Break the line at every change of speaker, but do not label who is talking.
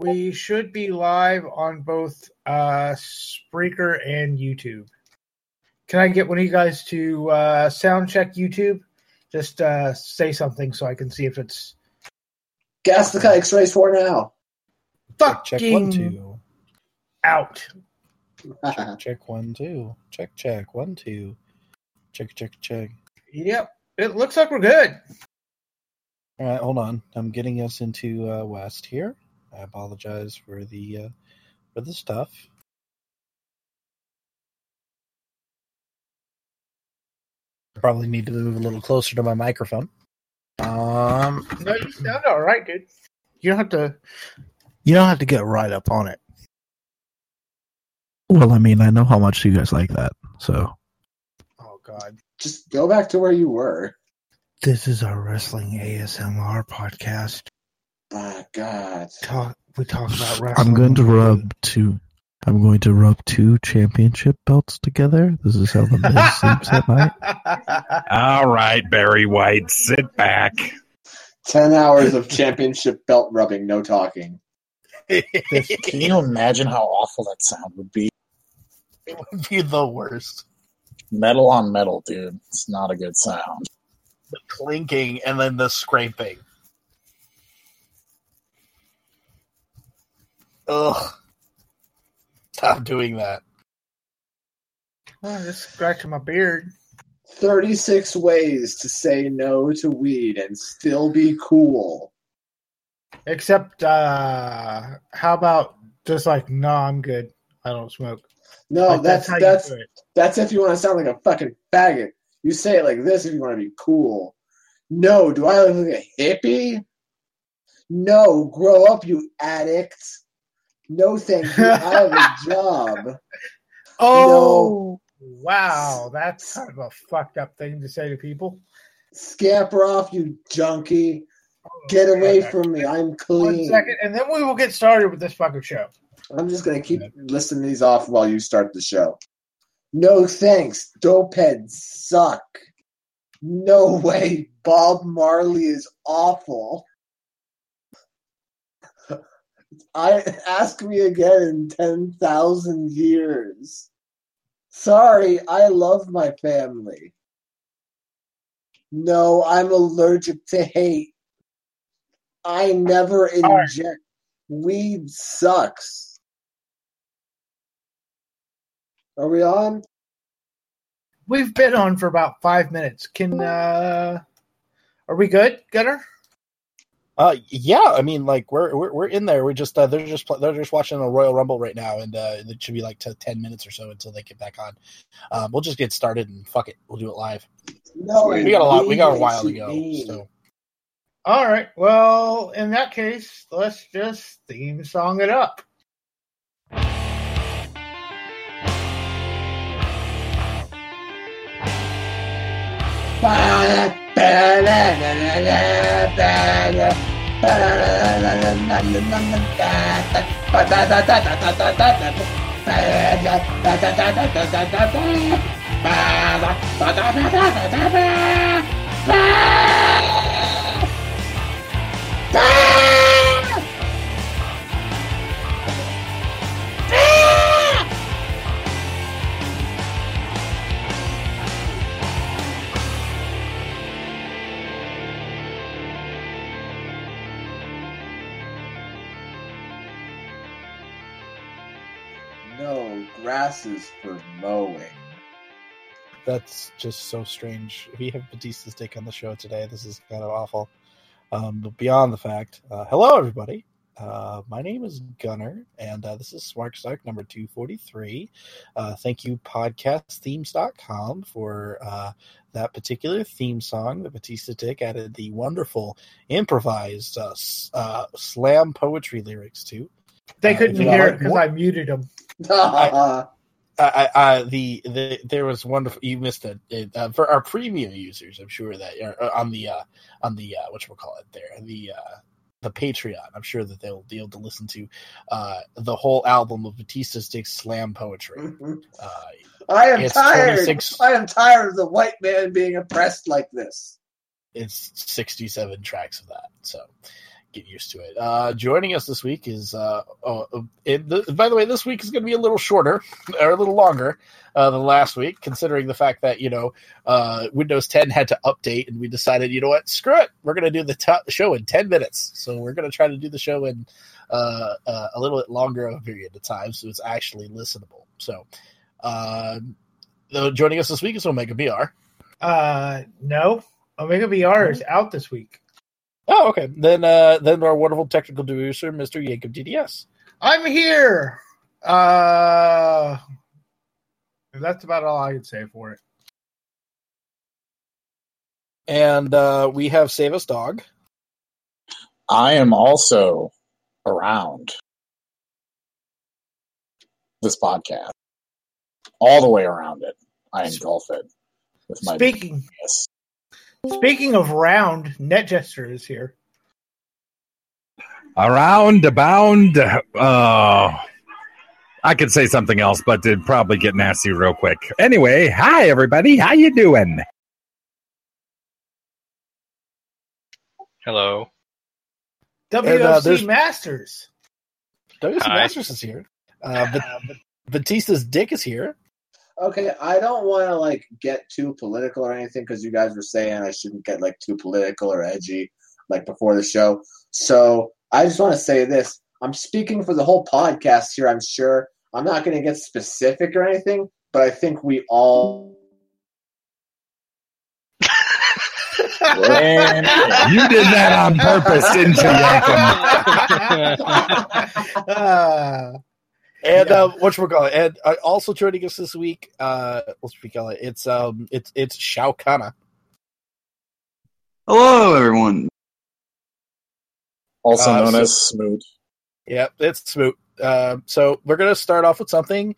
we should be live on both uh, Spreaker and YouTube. Can I get one of you guys to uh, sound check YouTube? Just uh, say something so I can see if it's
Gas the X race for now.
fucking
Check one, two.
out.
Check, check one, two. Check, check one, two. Check, check, check.
Yep, it looks like we're good.
All right, hold on. I'm getting us into uh, West here. I apologize for the uh, for the stuff. I probably need to move a little closer to my microphone.
Um,
No, you sound all right, dude. You don't have to.
you don't have to get right up on it. Well, I mean, I know how much you guys like that. So
Oh God.
Just go back to where you were.
this is our wrestling ASMR podcast.
My God.
Talk. We talk about wrestling.
I'm going to rub two. I'm going to rub two championship belts together. This is how the Miz sleeps at night.
All right, Barry White, sit back.
10 hours of championship belt rubbing, no talking.
Can you imagine how awful that sound would be?
It would be the worst.
Metal on metal, dude. It's not a good sound.
The clinking and then the scraping. Ugh. Stop doing that.
Oh, just scratching my beard.
36 ways to say no to weed and still be cool.
Except, uh, how about just like, no, I'm good. I don't smoke.
No,
Like,
that's
how you
that's that's if you want to sound like a fucking faggot. You say it like this if you want to be cool. No, do I look like a hippie? No, grow up, you addict. No, thank you. I have a job.
Oh, wow. That's kind of a fucked up thing to say to people.
Scamper off, you junkie. Oh, get away from me. I'm
One
clean.
second, and then we will get started with this fucking show.
I'm just gonna keep listing these off while you start the show. No thanks. Dope heads suck. No way. Bob Marley is awful. I ask me again in ten thousand years. Sorry, I love my family. No, I'm allergic to hate. I never
right.
inject. Weed sucks. Are we on?
We've been on for about five minutes. Can, uh, are we good, Gunner?
Uh, yeah, I mean, like we're we're, we're in there. We're just uh, they're just they're just watching a Royal Rumble right now, and uh, it should be like to ten minutes or so until they get back on. Um, we'll just get started and fuck it, we'll do it live.
No,
We got a lot. We got a while to go. So
All right. Well, in that case, let's just theme song it up. Ah!
No, grass is for mowing.
that's just so strange. We have Batista's take on the show today. This is kind of awful. Um, but beyond the fact, uh, hello everybody. Uh, my name is Gunner, and uh, this is Smart Start number 243. Uh, thank you, podcastthemes.com, for uh, that particular theme song that Batista Dick added the wonderful improvised uh, uh, slam poetry lyrics to.
They couldn't
if
hear it because
more-
I muted them.
I, I, I, the, the there was wonderful. You missed it, uh, for our premium users. I'm sure that are uh, on the uh, on the uh, what call it there the uh, the Patreon. I'm sure that they'll be able to listen to uh, the whole album of Batista Stick's slam poetry. Uh,
I am tired.
26
I am tired of the white man being oppressed like this.
it's 67 tracks of that. So get used to it. Uh, joining us this week is, uh, oh, it, th- by the way, this week is going to be a little shorter or a little longer uh, than last week, considering the fact that you know uh, Windows 10 had to update, and we decided, you know what, screw it, we're going to do the t- show in 10 minutes. So we're going to try to do the show in uh, uh, a little bit longer of a period of time, so it's actually listenable. So, um, joining us this week is Omega BR.
Uh, no, Omega VR is out this week.
Oh, okay. Then, uh, then our wonderful technical producer, Mr. Jacob DDS.
I'm here. Uh, that's about all I can say for it.
And uh, we have Save Us Dog.
I am also around this podcast, all the way around it. I engulf it with my
Speaking
yes.
Speaking of round, NetJester is here.
Around, abound. Uh, I could say something else, but it'd probably get nasty real quick. Anyway, hi everybody. How you doing?
Hello.
WFC
uh,
Masters.
WC
Hi.
Masters is here. Uh, but Batista's dick is here.
Okay, I don't want to like get too political or anything because you guys were saying I shouldn't get like too political or edgy like before the show. So I just want to say this: I'm speaking for the whole podcast here. I'm sure I'm not going to get specific or anything, but I think we all.
And
You did that on purpose, didn't you, Yankum?
uh,
And
Yeah.
uh, what we call it? And uh, also joining us this week, uh, what's we call it? It's um, it's it's Shao Kana.
Hello, everyone.
also
Uh,
known
so-
as Smoot.
Yep, it's Smoot. Um, so we're gonna start off with something